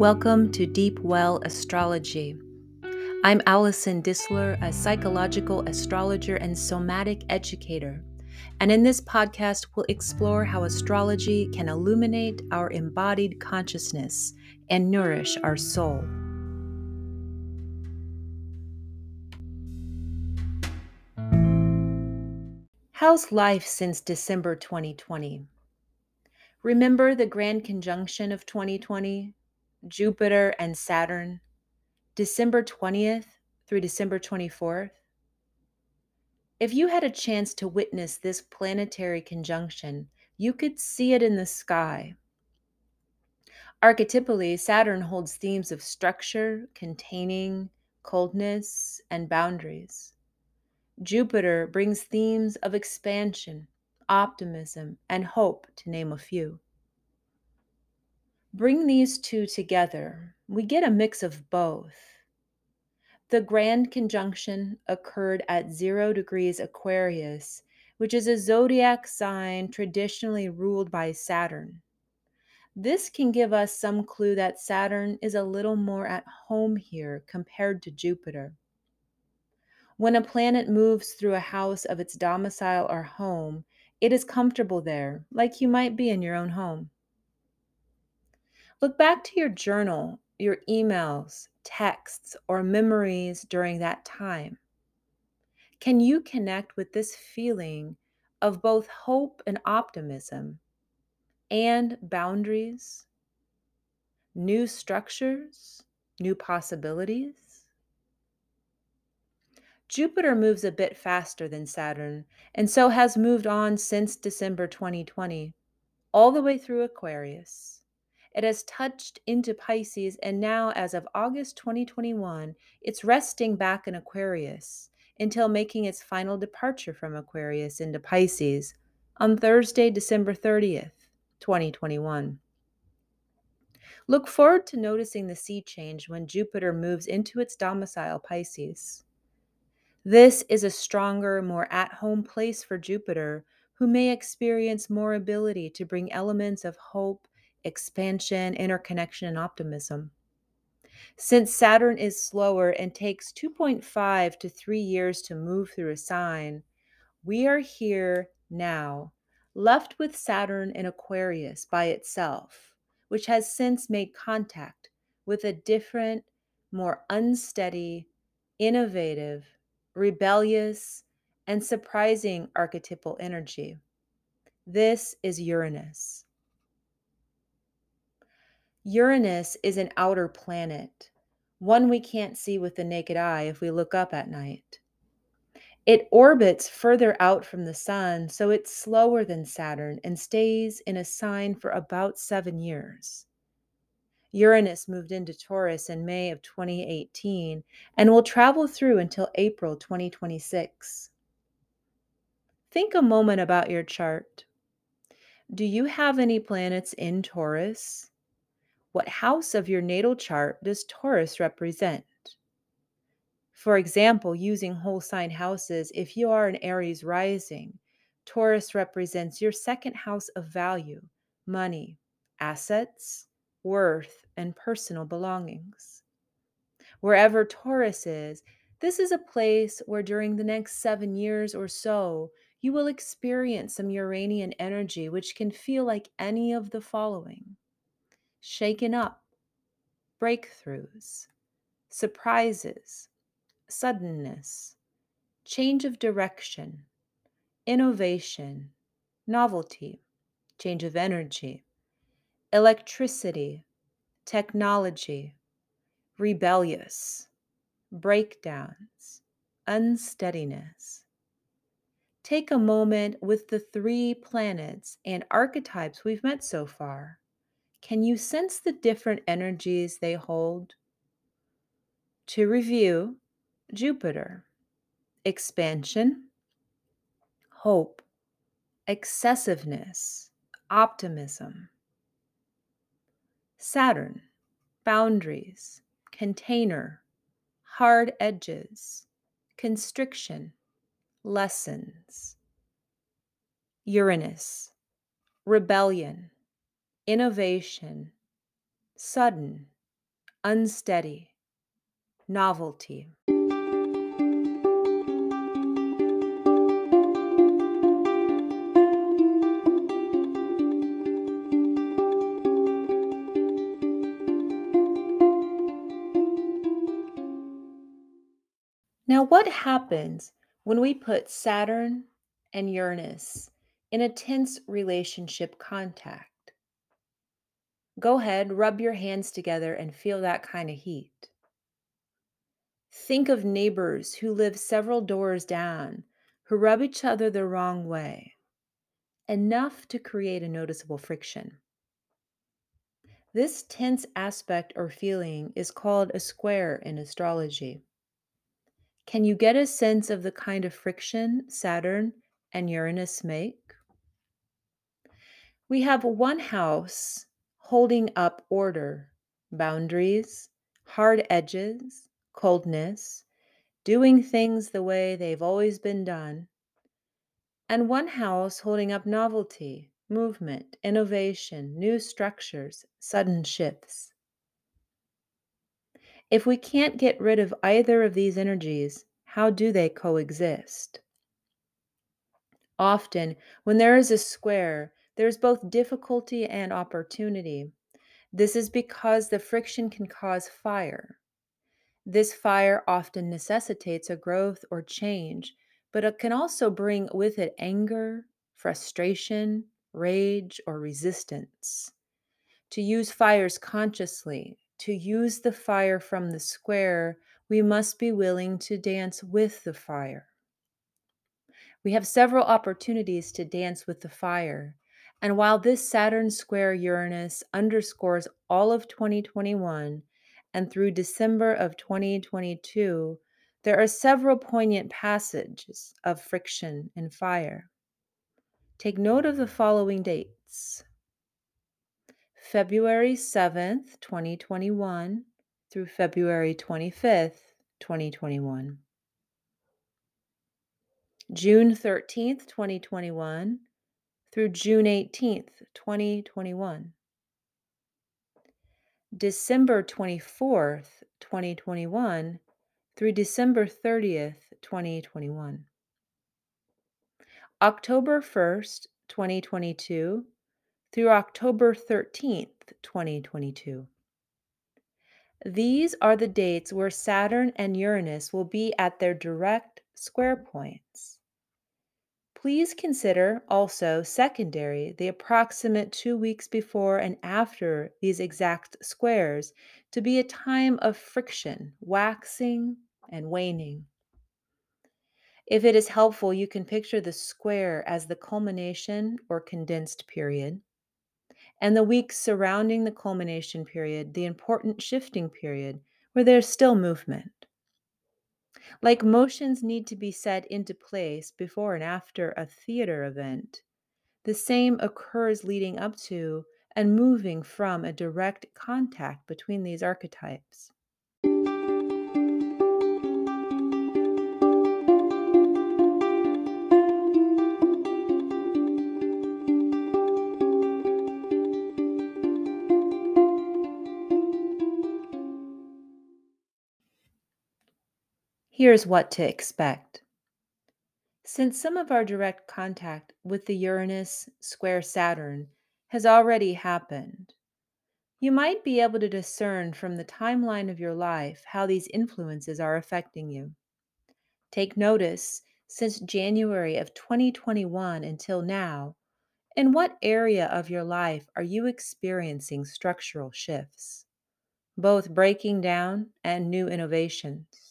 Welcome to Deep Well Astrology. I'm Alison Disler, a psychological astrologer and somatic educator. And in this podcast, we'll explore how astrology can illuminate our embodied consciousness and nourish our soul. How's life since December 2020? Remember the grand conjunction of 2020? Jupiter and Saturn, December 20th through December 24th. If you had a chance to witness this planetary conjunction, you could see it in the sky. Archetypally, Saturn holds themes of structure, containing, coldness, and boundaries. Jupiter brings themes of expansion, optimism, and hope, to name a few. Bring these two together, we get a mix of both. The grand conjunction occurred at zero degrees Aquarius, which is a zodiac sign traditionally ruled by Saturn. This can give us some clue that Saturn is a little more at home here compared to Jupiter. When a planet moves through a house of its domicile or home, it is comfortable there, like you might be in your own home. Look back to your journal, your emails, texts, or memories during that time. Can you connect with this feeling of both hope and optimism, and boundaries, new structures, new possibilities? Jupiter moves a bit faster than Saturn, and so has moved on since December 2020, all the way through Aquarius. It has touched into Pisces, and now, as of August 2021, it's resting back in Aquarius until making its final departure from Aquarius into Pisces on Thursday, December 30th, 2021. Look forward to noticing the sea change when Jupiter moves into its domicile, Pisces. This is a stronger, more at home place for Jupiter, who may experience more ability to bring elements of hope expansion, interconnection, and optimism. Since Saturn is slower and takes 2.5 to 3 years to move through a sign, we are here now, left with Saturn in Aquarius by itself, which has since made contact with a different, more unsteady, innovative, rebellious, and surprising archetypal energy. This is Uranus. Uranus is an outer planet, one we can't see with the naked eye if we look up at night. It orbits further out from the sun, so it's slower than Saturn and stays in a sign for about seven years. Uranus moved into Taurus in May of 2018 and will travel through until April 2026. Think a moment about your chart. Do you have any planets in Taurus? What house of your natal chart does Taurus represent? For example, using whole sign houses, if you are an Aries rising, Taurus represents your second house of value, money, assets, worth, and personal belongings. Wherever Taurus is, this is a place where during the next seven years or so, you will experience some Uranian energy, which can feel like any of the following shaken up, breakthroughs, surprises, suddenness, change of direction, innovation, novelty, change of energy, electricity, technology, rebellious, breakdowns, unsteadiness. Take a moment with the three planets and archetypes we've met so far can you sense the different energies they hold? To review, Jupiter, expansion, hope, excessiveness, optimism. Saturn, boundaries, container, hard edges, constriction, lessons. Uranus, rebellion, innovation, sudden, unsteady, novelty. Now, what happens when we put Saturn and Uranus in a tense relationship contact? Go ahead, rub your hands together and feel that kind of heat. Think of neighbors who live several doors down who rub each other the wrong way, enough to create a noticeable friction. This tense aspect or feeling is called a square in astrology. Can you get a sense of the kind of friction Saturn and Uranus make? We have one house holding up order, boundaries, hard edges, coldness, doing things the way they've always been done, and one house holding up novelty, movement, innovation, new structures, sudden shifts. If we can't get rid of either of these energies, how do they coexist? Often, when there is a square, there is both difficulty and opportunity. This is because the friction can cause fire. This fire often necessitates a growth or change, but it can also bring with it anger, frustration, rage, or resistance. To use fires consciously, to use the fire from the square, we must be willing to dance with the fire. We have several opportunities to dance with the fire. And while this Saturn square Uranus underscores all of 2021 and through December of 2022, there are several poignant passages of friction and fire. Take note of the following dates February 7th, 2021 through February 25th, 2021. June 13th, 2021 through June 18th, 2021. December 24th, 2021 through December 30th, 2021. October 1st, 2022 through October 13th, 2022. These are the dates where Saturn and Uranus will be at their direct square points. Please consider also secondary the approximate two weeks before and after these exact squares to be a time of friction, waxing and waning. If it is helpful, you can picture the square as the culmination or condensed period and the weeks surrounding the culmination period, the important shifting period, where there's still movement. Like motions need to be set into place before and after a theater event, the same occurs leading up to and moving from a direct contact between these archetypes. Here's what to expect. Since some of our direct contact with the Uranus square Saturn has already happened, you might be able to discern from the timeline of your life how these influences are affecting you. Take notice since January of 2021 until now, in what area of your life are you experiencing structural shifts, both breaking down and new innovations?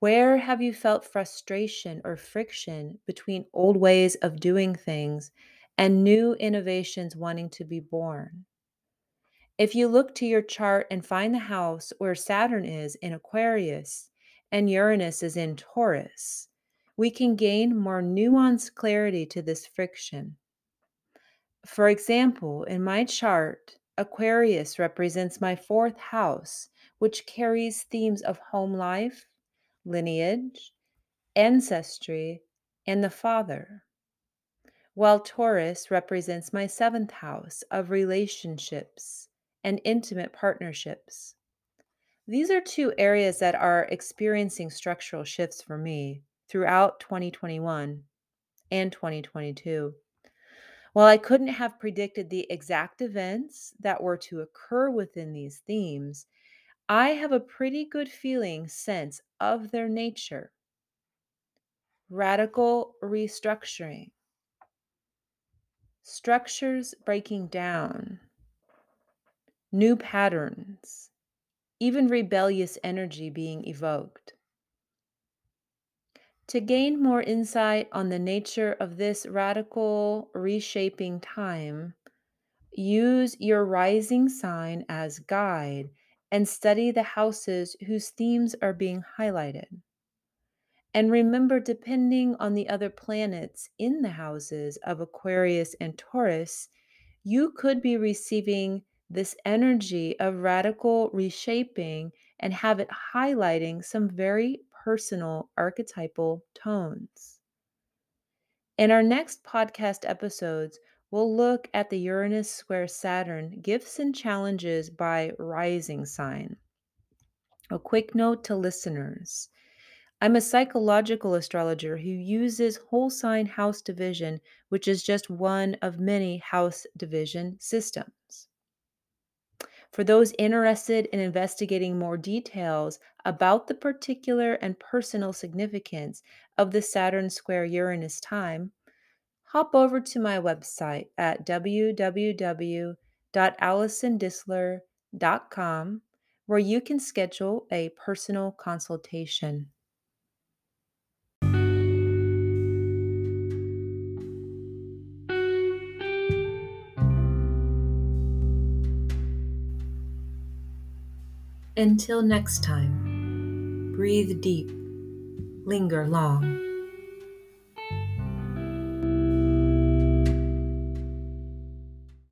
Where have you felt frustration or friction between old ways of doing things and new innovations wanting to be born? If you look to your chart and find the house where Saturn is in Aquarius and Uranus is in Taurus, we can gain more nuanced clarity to this friction. For example, in my chart, Aquarius represents my fourth house, which carries themes of home life, lineage, ancestry, and the Father, while Taurus represents my seventh house of relationships and intimate partnerships. These are two areas that are experiencing structural shifts for me throughout 2021 and 2022. While I couldn't have predicted the exact events that were to occur within these themes, I have a pretty good feeling sense of their nature. Radical restructuring, structures breaking down, new patterns, even rebellious energy being evoked. To gain more insight on the nature of this radical reshaping time, use your rising sign as guide and study the houses whose themes are being highlighted. And remember, depending on the other planets in the houses of Aquarius and Taurus, you could be receiving this energy of radical reshaping and have it highlighting some very personal archetypal tones. In our next podcast episodes, we'll look at the Uranus square Saturn gifts and challenges by rising sign. A quick note to listeners I'm a psychological astrologer who uses whole sign house division, which is just one of many house division systems. For those interested in investigating more details about the particular and personal significance of the Saturn square Uranus time, hop over to my website at www.alisondisler.com where you can schedule a personal consultation. Until next time, breathe deep, linger long.